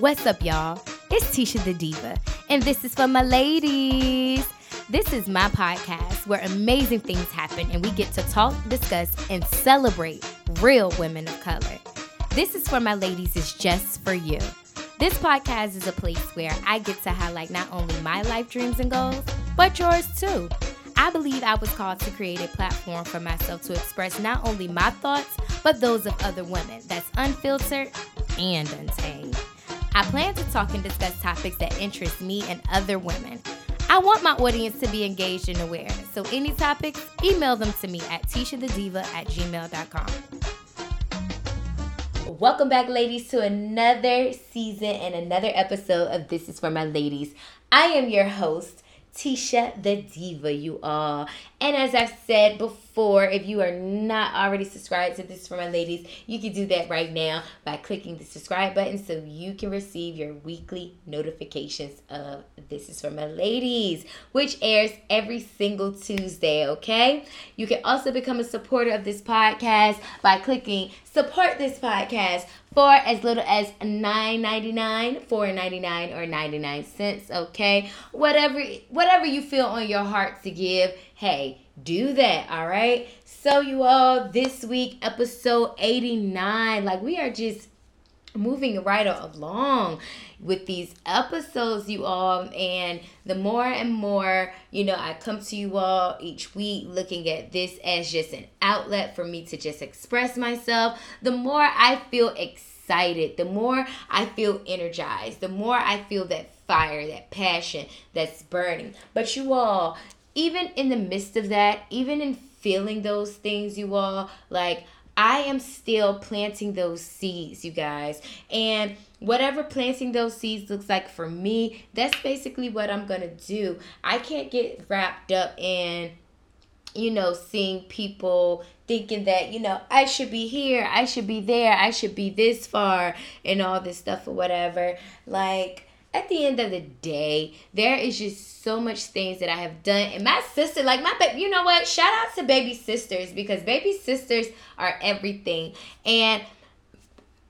What's up, y'all? It's Tisha the Diva, and this is for my ladies. This is my podcast where amazing things happen and we get to talk, discuss, and celebrate real women of color. This is for my ladies, is just for you. This podcast is a place where I get to highlight not only my life dreams and goals, but yours too. I believe I was called to create a platform for myself to express not only my thoughts, but those of other women that's unfiltered and untamed. I plan to talk and discuss topics that interest me and other women. I want my audience to be engaged and aware. So any topics, email them to me at tishadediva at gmail.com. Welcome back, ladies, to another season and another episode of This is for My Ladies. I am your host, Tisha the Diva, you all. And as I've said before, if you are not already subscribed to This for My Ladies, you can do that right now by clicking the subscribe button so you can receive your weekly notifications of This is for My Ladies, which airs every single Tuesday, okay? You can also become a supporter of this podcast by clicking support this podcast for as little as $9.99, $4.99, or 99 cents, okay? Whatever whatever you feel on your heart to give, hey, do that, all right? So you all, this week episode 89, like we are just moving right along with these episodes you all. And the more and more you know i come to you all each week looking at this as just an outlet for me to just express myself. The more i feel excited the more i feel energized the more i feel that fire that passion that's burning. But you all even in the midst of that even in feeling those things you all like I am still planting those seeds, you guys. And whatever planting those seeds looks like for me, that's basically what I'm going to do. I can't get wrapped up in you know, seeing people thinking that, you know, I should be here, I should be there, I should be this far, and all this stuff or whatever. Like, at the end of the day, there is just so much things that I have done. And my sister, like my baby, you know what? Shout out to baby sisters because baby sisters are everything. And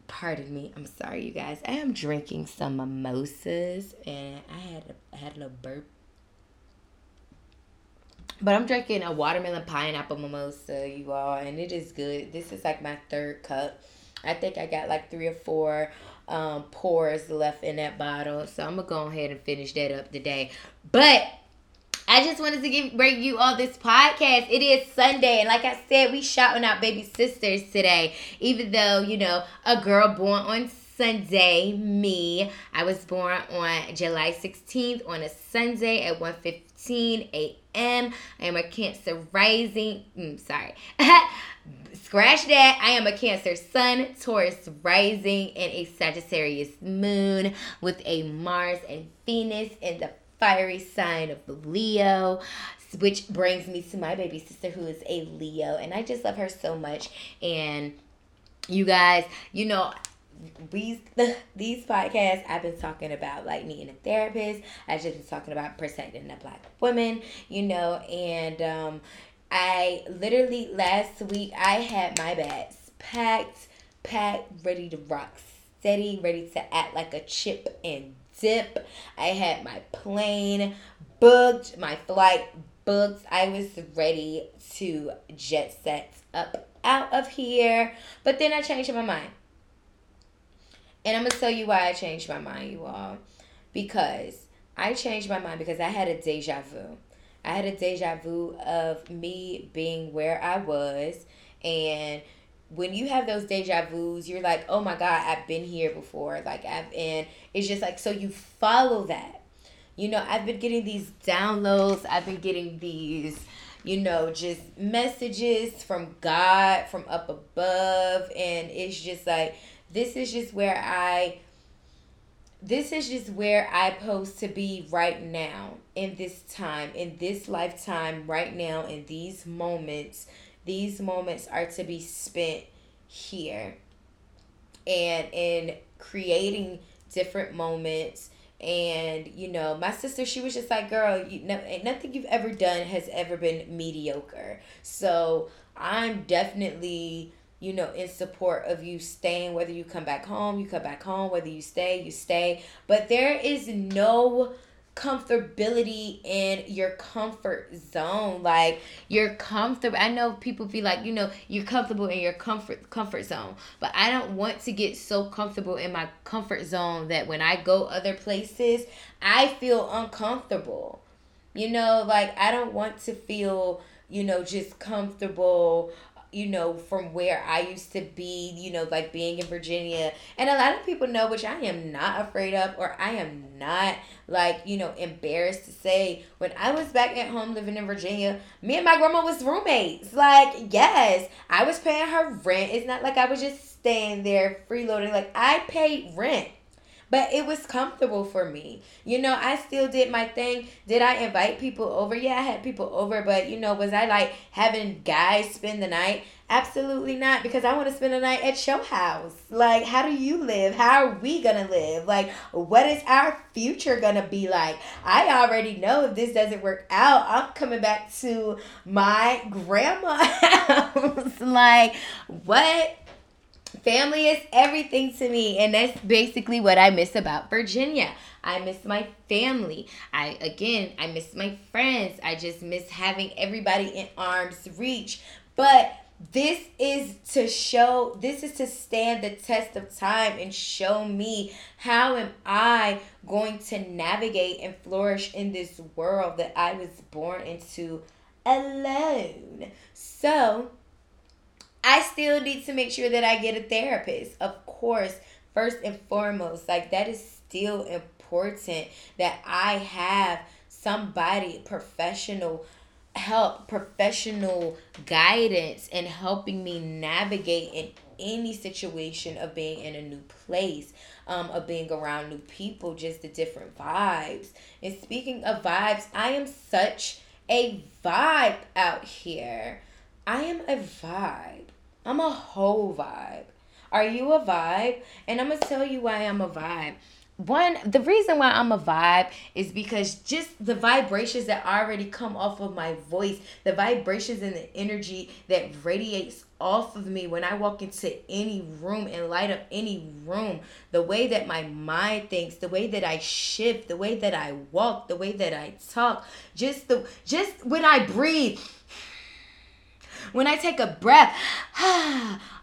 pardon me, I'm sorry, you guys. I am drinking some mimosas, and I had a, I had a little burp. But I'm drinking a watermelon pineapple mimosa, you all, and it is good. This is like my third cup. I think I got like three or four um, pours left in that bottle. So I'm gonna go ahead and finish that up today. But I just wanted to give bring you all this podcast. It is Sunday, and like I said, we shouting out baby sisters today. Even though you know a girl born on Sunday, me, I was born on July 16th on a Sunday at 1:15 a.m. I am a Cancer rising. Mm, sorry. Scratch that. I am a Cancer Sun, Taurus rising, and a Sagittarius moon with a Mars and Venus in the fiery sign of Leo. Which brings me to my baby sister who is a Leo. And I just love her so much. And you guys, you know, these these podcasts I've been talking about like needing a therapist. I've just been talking about protecting the black women, you know, and um I literally last week I had my bags packed, packed, ready to rock steady, ready to act like a chip and dip. I had my plane booked, my flight booked. I was ready to jet set up out of here. But then I changed my mind. And I'm going to tell you why I changed my mind, you all. Because I changed my mind because I had a deja vu. I had a deja vu of me being where I was. And when you have those deja vus, you're like, oh my God, I've been here before. Like, I've been, it's just like, so you follow that. You know, I've been getting these downloads, I've been getting these, you know, just messages from God, from up above. And it's just like, this is just where I this is just where I pose to be right now in this time, in this lifetime, right now, in these moments. These moments are to be spent here and in creating different moments. And you know, my sister, she was just like, "Girl, you know, nothing you've ever done has ever been mediocre." So I'm definitely you know, in support of you staying, whether you come back home, you come back home, whether you stay, you stay. But there is no comfortability in your comfort zone. Like you're comfortable i know people feel like you know you're comfortable in your comfort comfort zone. But i don't want to get so comfortable in my comfort zone that when i go other places i feel uncomfortable. You know like i don't want to feel you know just comfortable you know, from where I used to be, you know, like being in Virginia. And a lot of people know, which I am not afraid of, or I am not like, you know, embarrassed to say, when I was back at home living in Virginia, me and my grandma was roommates. Like, yes, I was paying her rent. It's not like I was just staying there freeloading. Like, I paid rent but it was comfortable for me. You know, I still did my thing. Did I invite people over? Yeah, I had people over, but you know, was I like having guys spend the night? Absolutely not, because I want to spend the night at your house. Like, how do you live? How are we gonna live? Like, what is our future gonna be like? I already know if this doesn't work out, I'm coming back to my grandma's house. like, what? Family is everything to me, and that's basically what I miss about Virginia. I miss my family. I again, I miss my friends. I just miss having everybody in arm's reach. But this is to show this is to stand the test of time and show me how am i going to navigate and flourish in this world that i was born into alone so I still need to make sure that I get a therapist. Of course, first and foremost, like that is still important that I have somebody professional help, professional guidance and helping me navigate in any situation of being in a new place, um, of being around new people, just the different vibes. And speaking of vibes, I am such a vibe out here. I am a vibe. I'm a whole vibe. Are you a vibe? And I'm going to tell you why I'm a vibe. One, the reason why I'm a vibe is because just the vibrations that already come off of my voice, the vibrations and the energy that radiates off of me when I walk into any room and light up any room, the way that my mind thinks, the way that I shift, the way that I walk, the way that I talk, just the just when I breathe when I take a breath,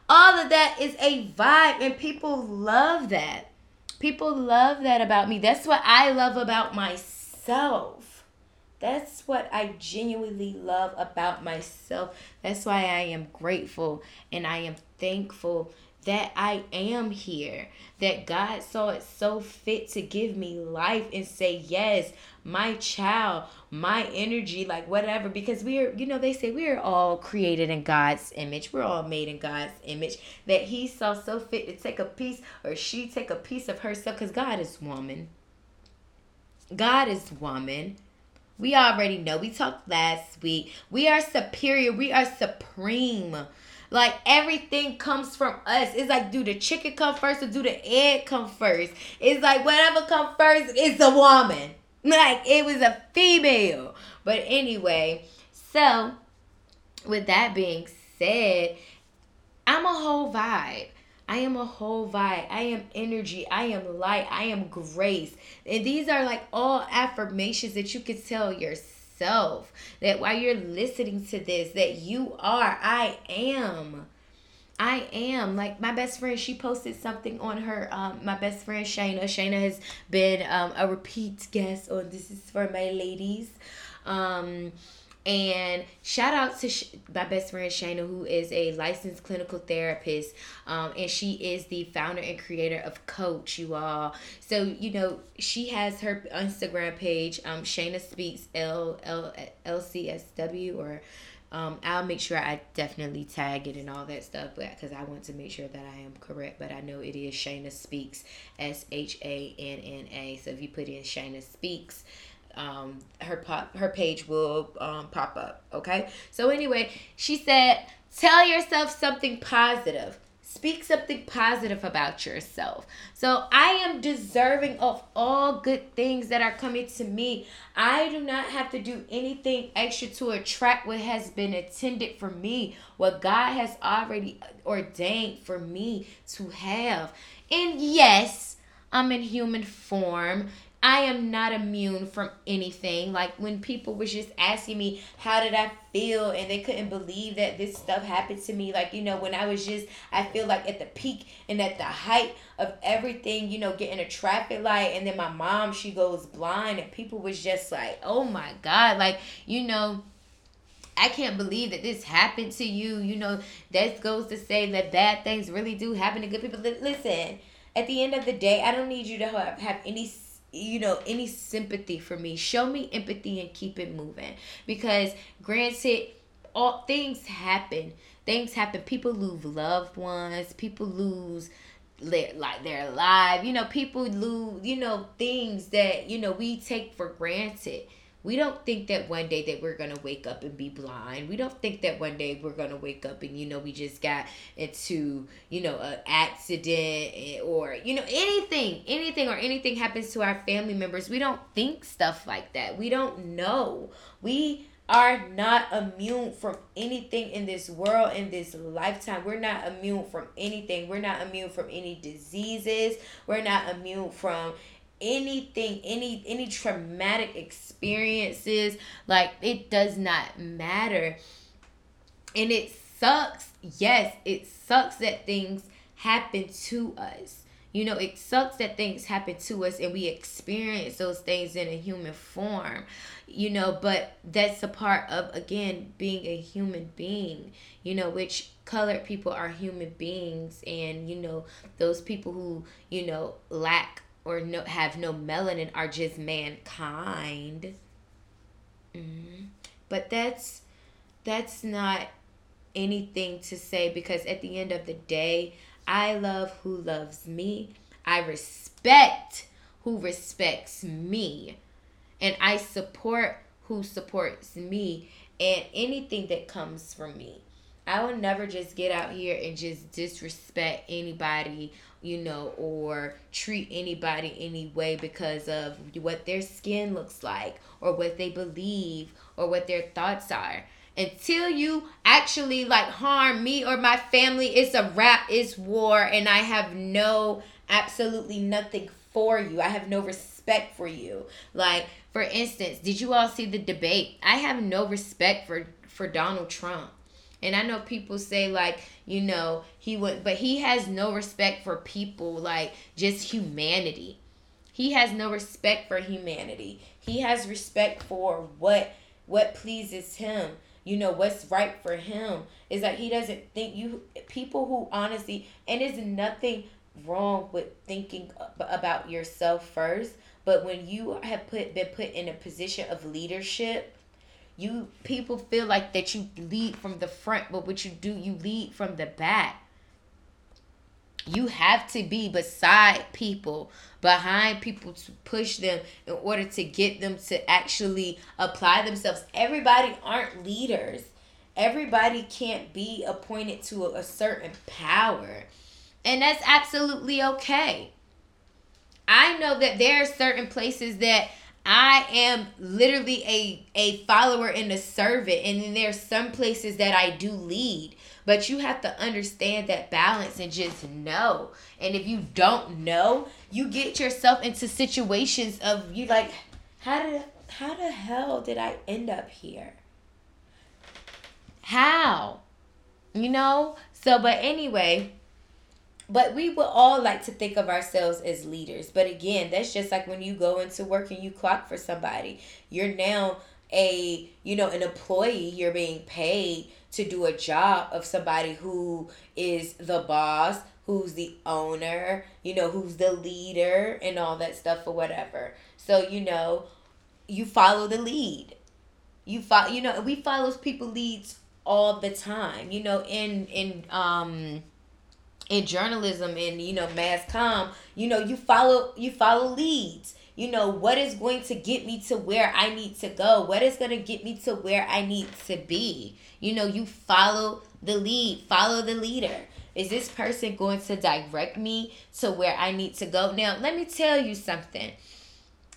all of that is a vibe, and people love that. People love that about me. That's what I love about myself. That's what I genuinely love about myself. That's why I am grateful and I am thankful that I am here, that God saw it so fit to give me life and say, Yes, my child, my energy, like whatever, because we are, you know, they say we are all created in God's image. We're all made in God's image. That He saw so fit to take a piece or she take a piece of herself, because God is woman. God is woman. We already know. We talked last week. We are superior. We are supreme. Like everything comes from us. It's like, do the chicken come first or do the egg come first? It's like whatever come first is a woman. Like it was a female. But anyway, so with that being said, I'm a whole vibe. I am a whole vibe. I am energy. I am light. I am grace. And these are like all affirmations that you can tell yourself yourself. That while you're listening to this, that you are, I am. I am like my best friend. She posted something on her. Um, my best friend Shayna. Shayna has been um, a repeat guest on This Is for My Ladies. Um, and shout out to Sh- my best friend Shanna, who is a licensed clinical therapist. Um, and she is the founder and creator of Coach, you all. So, you know, she has her Instagram page, um, Shayna Speaks L L L C S W or um, I'll make sure I definitely tag it and all that stuff because I want to make sure that I am correct. But I know it is Shanna Speaks, S H A N N A. So if you put in Shanna Speaks, um, her pop her page will um, pop up. Okay. So anyway, she said, tell yourself something positive. Speak something positive about yourself. So I am deserving of all good things that are coming to me. I do not have to do anything extra to attract what has been intended for me, what God has already ordained for me to have. And yes, I'm in human form. I am not immune from anything. Like when people was just asking me how did I feel and they couldn't believe that this stuff happened to me. Like, you know, when I was just I feel like at the peak and at the height of everything, you know, getting a traffic light and then my mom she goes blind and people was just like, "Oh my god." Like, you know, I can't believe that this happened to you. You know, that goes to say that bad things really do happen to good people. Listen, at the end of the day, I don't need you to have, have any you know any sympathy for me. Show me empathy and keep it moving. Because granted all things happen. Things happen. People lose loved ones. People lose like their life. You know people lose you know things that you know we take for granted we don't think that one day that we're gonna wake up and be blind. We don't think that one day we're gonna wake up and you know we just got into you know an accident or you know anything, anything or anything happens to our family members. We don't think stuff like that. We don't know. We are not immune from anything in this world in this lifetime. We're not immune from anything. We're not immune from any diseases. We're not immune from anything any any traumatic experiences like it does not matter. And it sucks yes it sucks that things happen to us. You know it sucks that things happen to us and we experience those things in a human form you know but that's a part of again being a human being you know which colored people are human beings and you know those people who you know lack or no have no melanin are just mankind. Mm-hmm. But that's that's not anything to say because at the end of the day, I love who loves me. I respect who respects me. And I support who supports me and anything that comes from me. I will never just get out here and just disrespect anybody you know, or treat anybody any way because of what their skin looks like or what they believe or what their thoughts are. Until you actually like harm me or my family, it's a rap, it's war, and I have no, absolutely nothing for you. I have no respect for you. Like, for instance, did you all see the debate? I have no respect for for Donald Trump. And I know people say like, you know, he would but he has no respect for people like just humanity. He has no respect for humanity. He has respect for what what pleases him. You know what's right for him is that he doesn't think you people who honestly and there's nothing wrong with thinking about yourself first, but when you have put been put in a position of leadership you people feel like that you lead from the front but what you do you lead from the back. You have to be beside people behind people to push them in order to get them to actually apply themselves. Everybody aren't leaders. Everybody can't be appointed to a, certain power. And that's absolutely okay. I know that there are certain places that I am literally a a follower and a servant and then there's some places that I do lead but you have to understand that balance and just know. And if you don't know you get yourself into situations of you like how did how the hell did I end up here? How? You know? So but anyway but we would all like to think of ourselves as leaders. But again, that's just like when you go into work and you clock for somebody. You're now a, you know, an employee, you're being paid to do a job of somebody who is the boss, who's the owner, you know, who's the leader and all that stuff or whatever. So, you know, you follow the lead. You follow, you know, we follow people leads all the time. You know, in in um in journalism and you know mass com you know you follow you follow leads you know what is going to get me to where i need to go what is going to get me to where i need to be you know you follow the lead follow the leader Is this person going to direct me to where I need to go? Now, let me tell you something.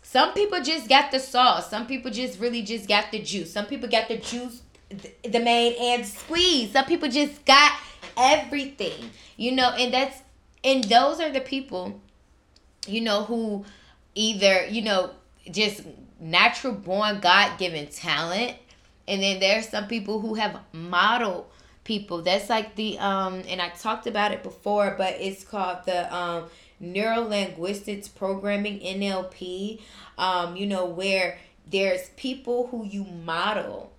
Some people just got the sauce. Some people just really just got the juice. Some people got the juice, the main and squeeze. Some people just got everything, you know, and that's and those are the people, you know, who either you know just natural born God given talent, and then there's some people who have modeled people. That's like the um, and I talked about it before, but it's called the um neuro linguistics programming NLP. Um, you know where there's people who you model.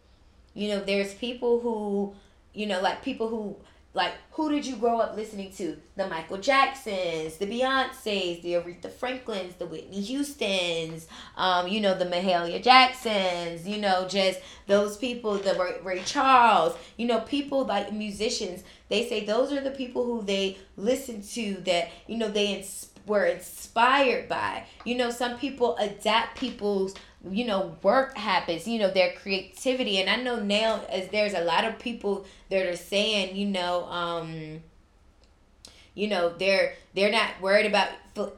You know, there's people who, you know, like people who like who did you grow up listening to? The Michael Jacksons, the Beyonces, the Aretha Franklins, the Whitney Houstons, um, you know, the Mahalia Jacksons, you know, just those people, the Ray, Ray Charles, you know, people like musicians, they say those are the people who they listen to that, you know, they ins- were inspired by. You know, some people adapt people's you know work habits you know their creativity. And i know now as there's a lot of people that are saying you know um you know they're they're not worried about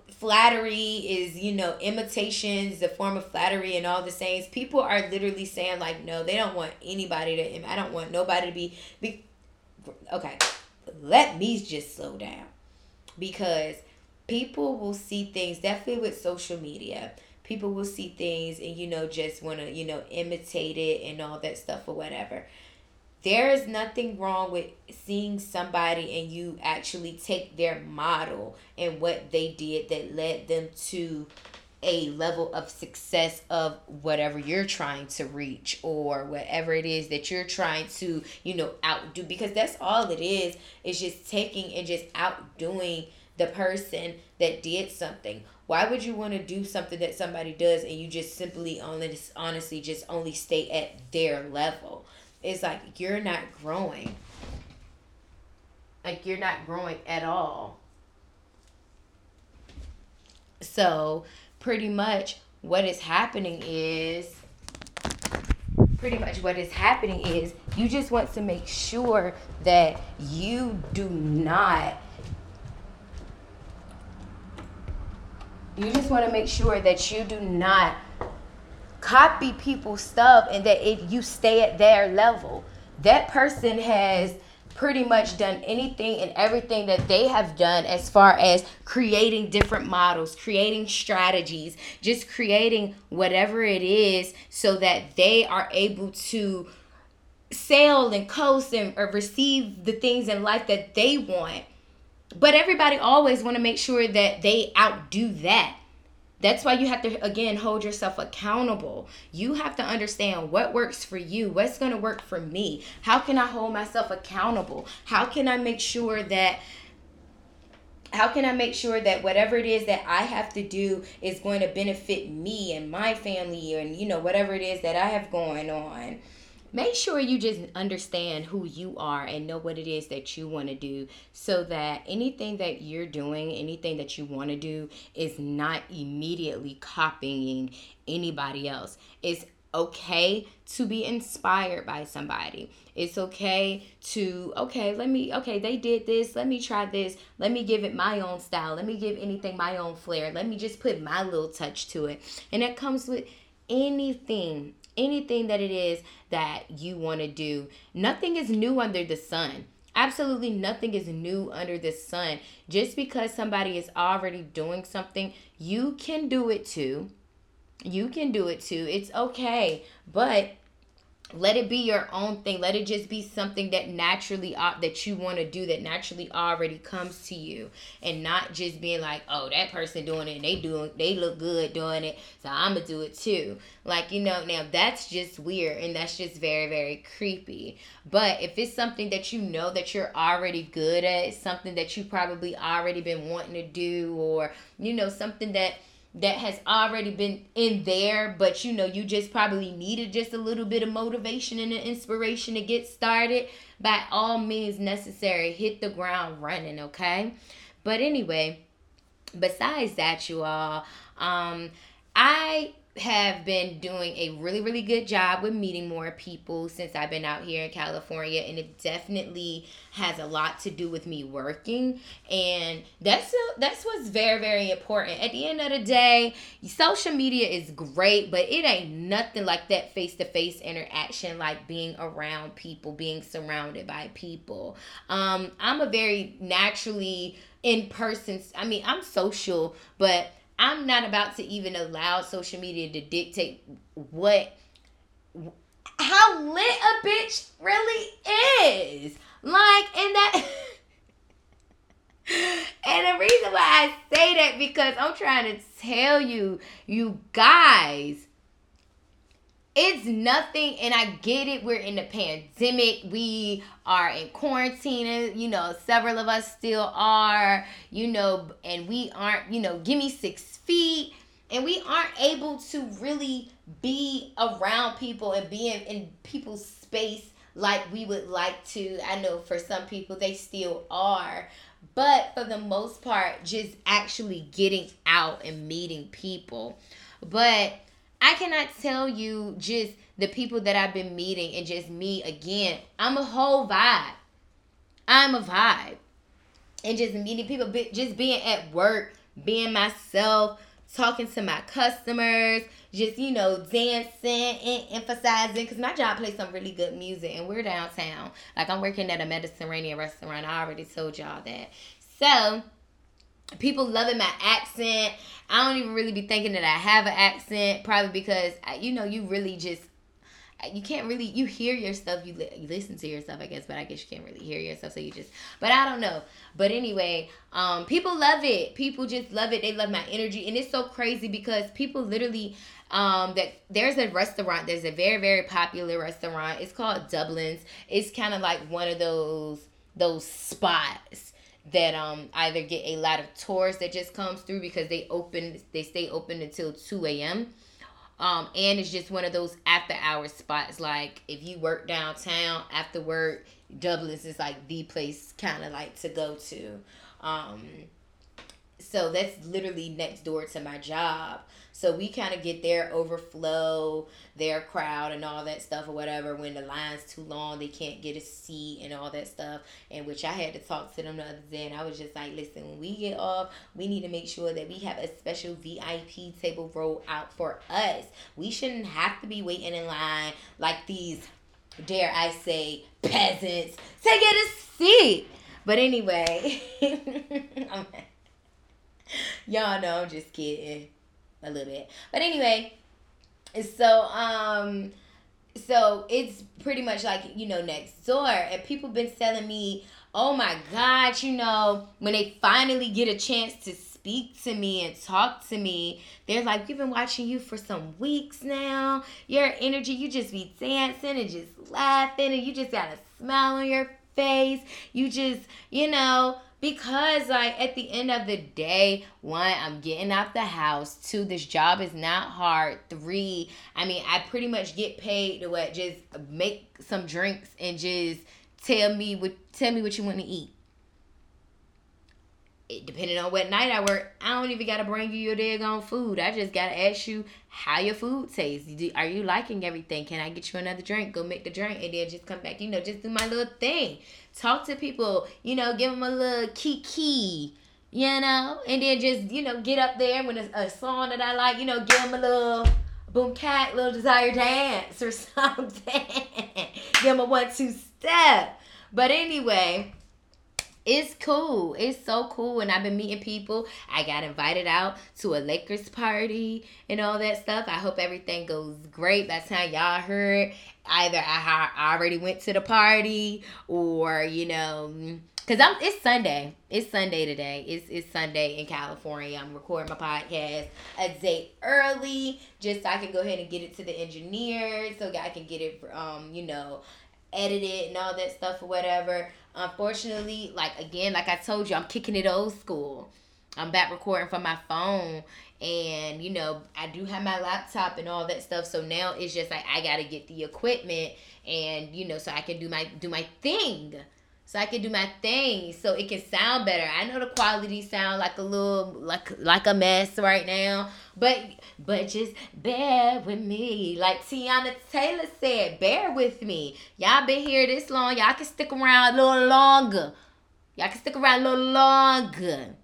flattery is you know imitations the form of flattery and all the sayings. People are literally saying like no they don't want anybody to i don't want nobody to be, be okay let me just slow down. Because people will see things definitely with social media people will see things and you know just want to you know imitate it and all that stuff or whatever. There is nothing wrong with seeing somebody and you actually take their model and what they did that led them to a level of success of whatever you're trying to reach or whatever it is that you're trying to you know outdo because that's all it is. Is just taking and just outdoing the person that did something why would you want to do something that somebody does and you just simply only honestly just only stay at their level? It's like you're not growing. Like you're not growing at all. So, pretty much what is happening is pretty much what is happening is you just want to make sure that you do not You just want to make sure that you do not copy people's stuff and that it, you stay at their level. That person has pretty much done anything and everything that they have done as far as creating different models, creating strategies, just creating whatever it is so that they are able to sail and coast and or receive the things in life that they want but everybody always want to make sure that they outdo that. That's why you have to again hold yourself accountable. You have to understand what works for you, what's going to work for me. How can I hold myself accountable? How can I make sure that how can I make sure that whatever it is that I have to do is going to benefit me and my family and you know whatever it is that I have going on? Make sure you just understand who you are and know what it is that you want to do so that anything that you're doing, anything that you want to do, is not immediately copying anybody else. It's okay to be inspired by somebody. It's okay to, okay, let me, okay, they did this. Let me try this. Let me give it my own style. Let me give anything my own flair. Let me just put my little touch to it. And that comes with anything anything that it is that you want to do. Nothing is new under the sun. Absolutely nothing is new under the sun. Just because somebody is already doing something, you can do it too. You can do it too. It's okay. But let it be your own thing. Let it just be something that naturally uh, that you want to do that naturally already comes to you. And not just being like oh that person doing it and they doing they look good doing it so i'm gonna do it too. Like you know now that's just weird and that's just very very creepy. But if it's something that you know that you're already good at something that you probably already been wanting to do or you know something that that has already been in there, but you know, you just probably needed just a little bit of motivation and inspiration to get started, by all means necessary, hit the ground running, okay? But anyway, besides that, you all, um, I have been doing a really really good job with meeting more people since I've been out here in California and it definitely has a lot to do with me working. And that's that's what's very very important. At the end of the day social media is great but it ain't nothing like that face to face interaction like being around people being surrounded by people. Um I'm a very naturally in person I mean I'm social but I'm not about to even allow social media to dictate what how lit a bitch really is. Like, and that and the reason why I say that because I'm trying to tell you, you guys, it's nothing and i get it we're in the pandemic we are in quarantine you know several of us still are you know and we aren't you know give me six feet and we aren't able to really be around people and be in, in people's space like we would like to. I know for some people they still are but for the most part just actually getting out and meeting people. But I cannot tell you just the people that I've been meeting and just me again. I'm a whole vibe. I'm a vibe. And just meeting people, just being at work, being myself, talking to my customers, just, you know, dancing and emphasizing. Because my job plays some really good music and we're downtown. Like I'm working at a Mediterranean restaurant. I already told y'all that. So, people loving my accent. I don't even really be thinking that I have an accent, probably because you know you really just you can't really you hear yourself you, li- you listen to yourself i guess but i guess you can't really hear yourself so you just but i don't know. But anyway um people love it. People just love it. They love my energy and it's so crazy because people literally um that there's a restaurant there's a very very popular restaurant. It's called dublin's. It's kind of like one of those those spots that um either get a lot of tourists that just comes through because they open they stay open until 2 a.m um and it's just one of those after hour spots. Like if you work downtown after work dublin's is like the place kind of like to go to. Um so that's literally next door to my job so we kind of get their overflow, their crowd, and all that stuff or whatever. When the line's too long, they can't get a seat and all that stuff. And which I had to talk to them the other day, and I was just like, listen, when we get off, we need to make sure that we have a special VIP table roll out for us. We shouldn't have to be waiting in line like these, dare I say, peasants to get a seat. But anyway, y'all know I'm just kidding a little bit. But anyway, so um so it's pretty much like, you know, next door. And people been telling me, oh my God, you know, when they finally get a chance to speak to me and talk to me, they're like, We've been watching you for some weeks now. Your energy, you just be dancing and just laughing, and you just got a smile on your face. You just, you know, because like at the end of the day one i'm getting out the house. Two this job is not hard. Three i mean i pretty much get paid to what just make some drinks and just tell me what tell me what you want to eat it, depending on what night I work, I don't even gotta bring you your daggone food. I just gotta ask you how your food tastes. Are you liking everything? Can I get you another drink? Go make the drink and then just come back. You know, just do my little thing. Talk to people. You know, give them a little kiki. You know, and then just you know get up there when it's a song that I like. You know, give them a little boom cat, little desire dance or something. give them a one two step. But anyway it's cool. It's so cool. And I've been meeting people. I got invited out to a Lakers party and all that stuff. I hope everything goes great. The time y'all heard, either I already went to the party or, you know, Cause I'm it's Sunday. It's Sunday today. It's it's Sunday in California. I'm recording my podcast a day early, just so I can go ahead and get it to the engineer, so I can get it um, you know, edited and all that stuff or whatever. Unfortunately, like again, like I told you, I'm kicking it old school. I'm back recording from my phone and you know, I do have my laptop and all that stuff. So now it's just like I gotta get the equipment and you know, so I can do my do my thing. So I can do my thing so it can sound better. I know the quality sound like a little like like a mess right now, but but just bear with me. Like Teyana Taylor said, bear with me. Y'all been here this long. Y'all can stick around a little longer. Y'all can stick around a little longer.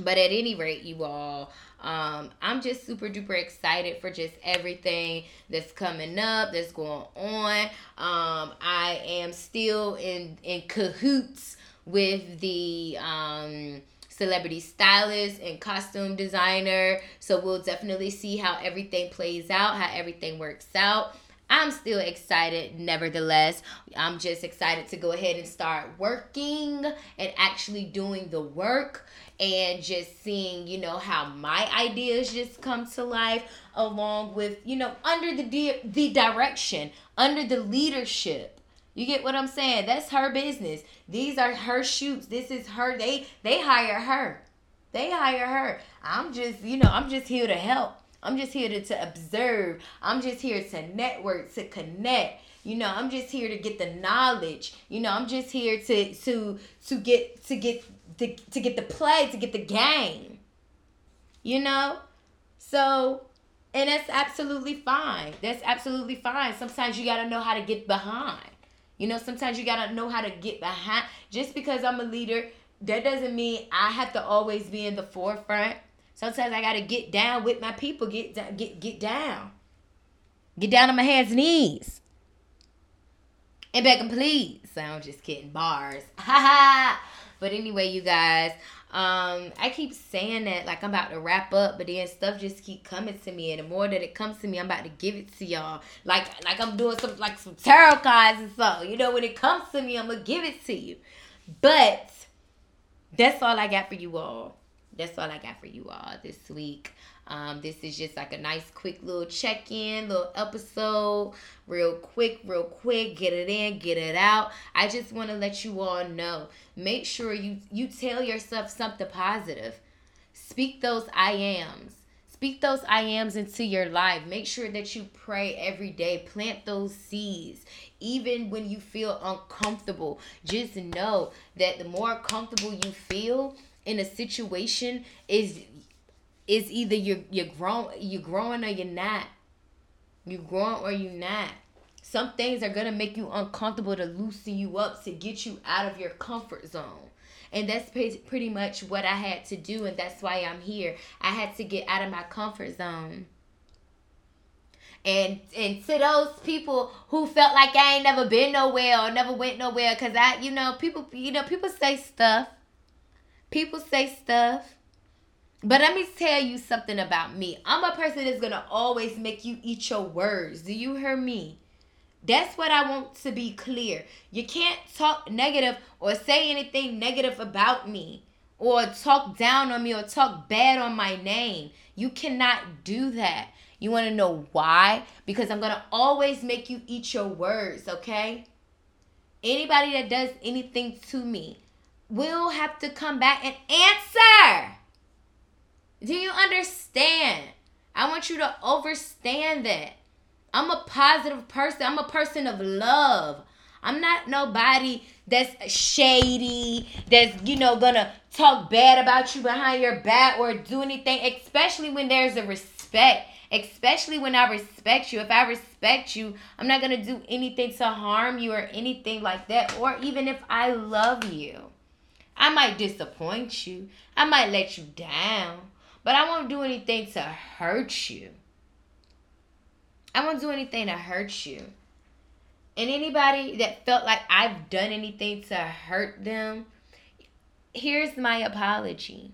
But at any rate, you all, um, I'm just super duper excited for just everything that's coming up, that's going on. Um, I am still in in cahoots with the um, celebrity stylist and costume designer. So we'll definitely see how everything plays out, how everything works out. I'm still excited, nevertheless. I'm just excited to go ahead and start working and actually doing the work and just seeing, you know, how my ideas just come to life along with, you know, under the di- the direction, under the leadership. You get what I'm saying? That's her business. These are her shoots. This is her they they hire her. They hire her. I'm just, you know, I'm just here to help. I'm just here to, to observe. I'm just here to network, to connect. You know, I'm just here to get the knowledge. You know, I'm just here to to to get to get to, to get the play, to get the game. You know? So, and that's absolutely fine. That's absolutely fine. Sometimes you got to know how to get behind. You know, sometimes you got to know how to get behind. Just because I'm a leader, that doesn't mean I have to always be in the forefront. Sometimes I got to get down with my people, get down, get get down. Get down on my hands and knees. And back and please. So I'm just kidding. Bars. Ha ha. But anyway, you guys, um, I keep saying that like I'm about to wrap up, but then stuff just keep coming to me, and the more that it comes to me, I'm about to give it to y'all. Like like I'm doing some like some tarot cards and so. You know, when it comes to me, I'm gonna give it to you. But that's all I got for you all. That's all I got for you all this week. Um, this is just like a nice, quick little check in, little episode, real quick, real quick. Get it in, get it out. I just want to let you all know. Make sure you you tell yourself something positive. Speak those I ams. Speak those I ams into your life. Make sure that you pray every day. Plant those seeds. Even when you feel uncomfortable, just know that the more comfortable you feel in a situation is is either you're you're grown you're growing or you're not. You're growing or you're not. Some things are gonna make you uncomfortable to loosen you up to get you out of your comfort zone. And that's pretty much what I had to do, and that's why I'm here. I had to get out of my comfort zone. And and to those people who felt like I ain't never been nowhere or never went nowhere, cause I, you know, people, you know, people say stuff. People say stuff but let me tell you something about me. I'm a person that's gonna always make you eat your words. Do you hear me? That's what I want to be clear. You can't talk negative or say anything negative about me or talk down on me or talk bad on my name. You cannot do that. You want to know why? Because I'm going to always make you eat your words, okay? Anybody that does anything to me will have to come back and answer. Do you understand? I want you to understand that. I'm a positive person. I'm a person of love. I'm not nobody that's shady, that's, you know, gonna talk bad about you behind your back or do anything, especially when there's a respect. Especially when I respect you. If I respect you, I'm not gonna do anything to harm you or anything like that. Or even if I love you, I might disappoint you, I might let you down. But I won't do anything to hurt you. I won't do anything to hurt you. And anybody that felt like I've done anything to hurt them, here's my apology.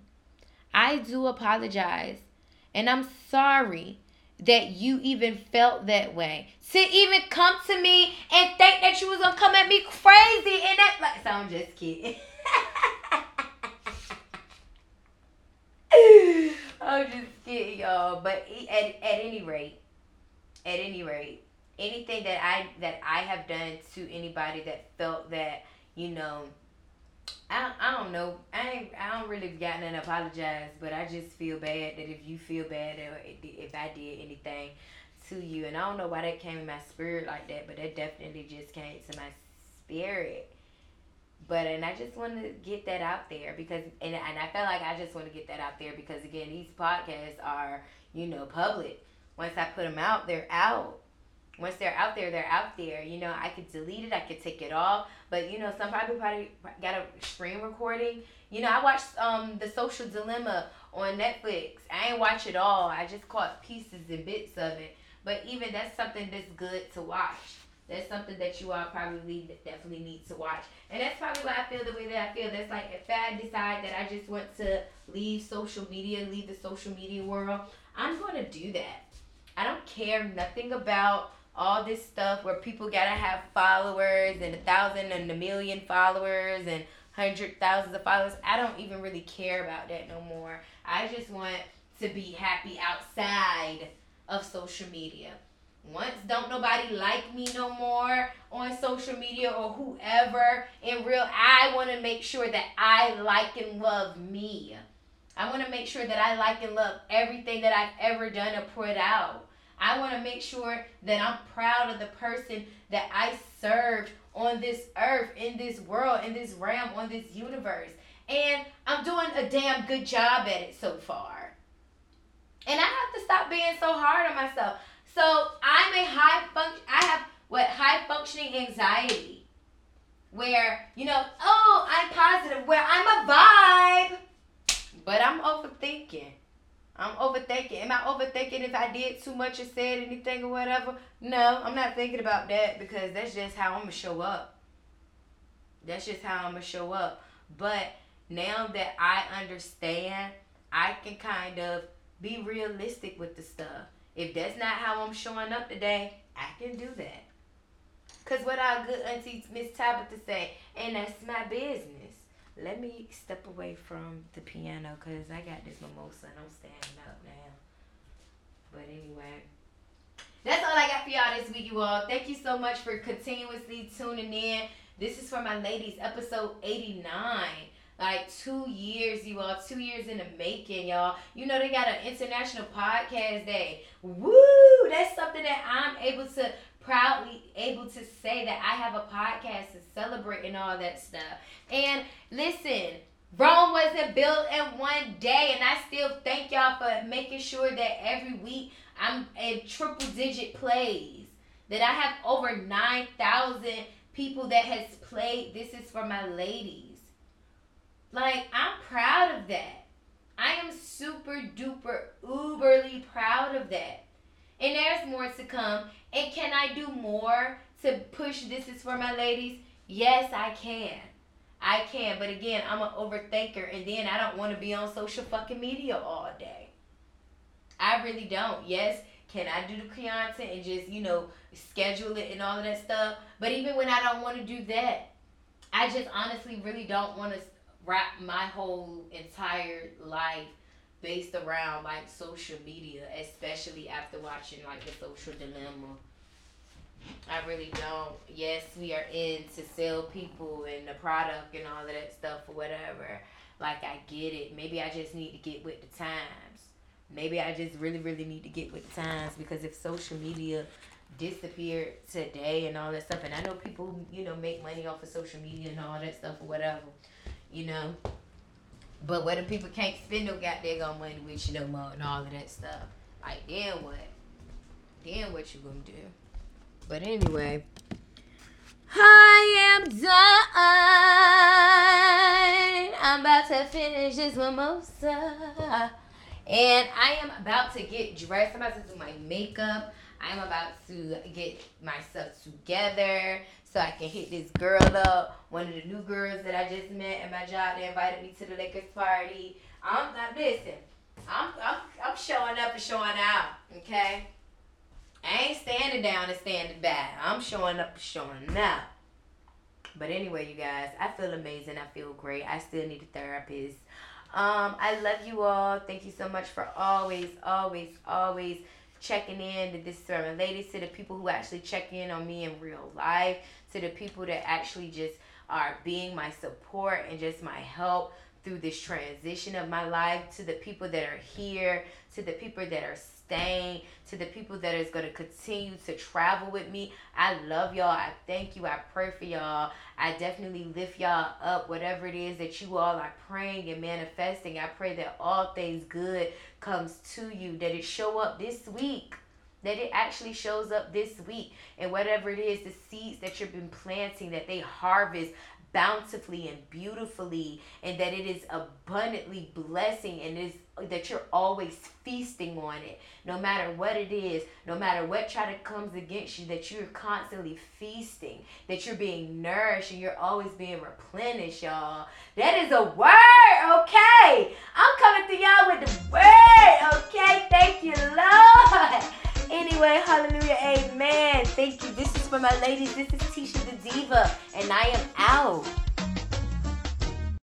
I do apologize. And I'm sorry that you even felt that way. To even come to me and think that you was gonna come at me crazy and that like so I'm just kidding. I'm just kidding, y'all. But at, at any rate, at any rate, anything that I that I have done to anybody that felt that you know, I I don't know. I ain't, I don't really gotten an apologize, but I just feel bad that if you feel bad or if I did anything to you, and I don't know why that came in my spirit like that, but that definitely just came to my spirit. But and I just want to get that out there because and and I felt like I just want to get that out there because again these podcasts are you know public. Once I put them out, they're out. Once they're out there, they're out there. You know, I could delete it, I could take it off. But you know, some people probably got a screen recording. You know, I watched um the Social Dilemma on Netflix. I ain't watch it all. I just caught pieces and bits of it. But even that's something that's good to watch that's something that you all probably definitely need to watch. And that's probably why I feel the way that I feel. That's like if I decide that I just want to leave social media, leave the social media world, I'm going to do that. I don't care nothing about all this stuff where people gotta have followers and a thousand and a million followers and hundred thousands of followers. I don't even really care about that no more. I just want to be happy outside of social media. Once don't nobody like me no more on social media or whoever in real I want to make sure that I like and love me. I want to make sure that I like and love everything that I've ever done or put out. I want to make sure that I'm proud of the person that I served on this earth, in this world, in this realm, on this universe. And I'm doing a damn good job at it so far. And I have to stop being so hard on myself. So I'm a high function. I have what high functioning anxiety, where you know, oh, I'm positive. Where I'm a vibe, but I'm overthinking. I'm overthinking. Am I overthinking if I did too much or said anything or whatever? No, I'm not thinking about that because that's just how I'm gonna show up. That's just how I'm gonna show up. But now that I understand, I can kind of be realistic with the stuff. If that's not how I'm showing up today, I can do that. Cause what our good auntie Miss Tabitha say, and that's my business. Let me step away from the piano because I got this mimosa and I'm standing up now. But anyway, that's all I got for y'all this week, you all. Thank you so much for continuously tuning in. This is for my ladies, episode 89 like two years, you all, two years in the making, y'all. You know, they got an international podcast day. Woo! That's something that I'm able to proudly able to say that I have a podcast to celebrate and all that stuff. And listen, Rome wasn't built in one day, and I still thank y'all for making sure that every week I'm in triple digit plays. That I have over 9,000 people that has played. This is for my ladies. Like, I'm proud of that. I am super duper uberly proud of that. And there's more to come. And can I do more to push this is for my ladies? Yes, I can. I can. But again, I'm an overthinker. And then I don't want to be on social fucking media all day. I really don't. Yes, can I do the content and just, you know, schedule it and all of that stuff? But even when I don't want to do that, I just honestly really don't want to wrap my whole entire life based around like social media, especially after watching like the social dilemma. I really don't. Yes, we are in to sell people and the product and all of that stuff or whatever. Like I get it. Maybe I just need to get with the times. Maybe I just really, really need to get with the times because if social media disappeared today and all that stuff, and I know people, you know, make money off of social media and all that stuff or whatever you know. But if people can't spend no goddamn money with you no more and all of that stuff? Like then what? Then what you gonna do? But anyway, I am done. I'm about to finish this mimosa. And I am about to get dressed. I'm about to do my makeup. I'm about to get myself together so I can hit this girl up. One of the new girls that I just met at my job, they invited me to the Lakers party. I'm not listen. I'm, I'm I'm showing up and showing out. Okay. I ain't standing down and standing back. I'm showing up and showing out. But anyway, you guys, I feel amazing. I feel great. I still need a therapist. Um, I love you all. Thank you so much for always, always, always checking in to this certain ladies, to the people who actually check in on me in real life, to the people that actually just are being my support and just my help through this transition of my life, to the people that are here, to the people that are staying, to the people that is going to continue to travel with me. I love y'all. I thank you. I pray for y'all. I definitely lift y'all up, whatever it is that you all are praying and manifesting. I pray that all things good comes to you, that it show up this week that it actually shows up this week and whatever it is the seeds that you've been planting that they harvest bountifully and beautifully and that it is abundantly blessing and is that you're always feasting on it. No matter what it is no matter what try to comes against you that you're constantly feasting that you're being nourished and you're always being replenished y'all. That is a word okay? I'm coming to y'all with the word okay? Thank you lord Anyway, hallelujah, amen. Thank you. This is for my ladies. This is Tisha the Diva, and I am out.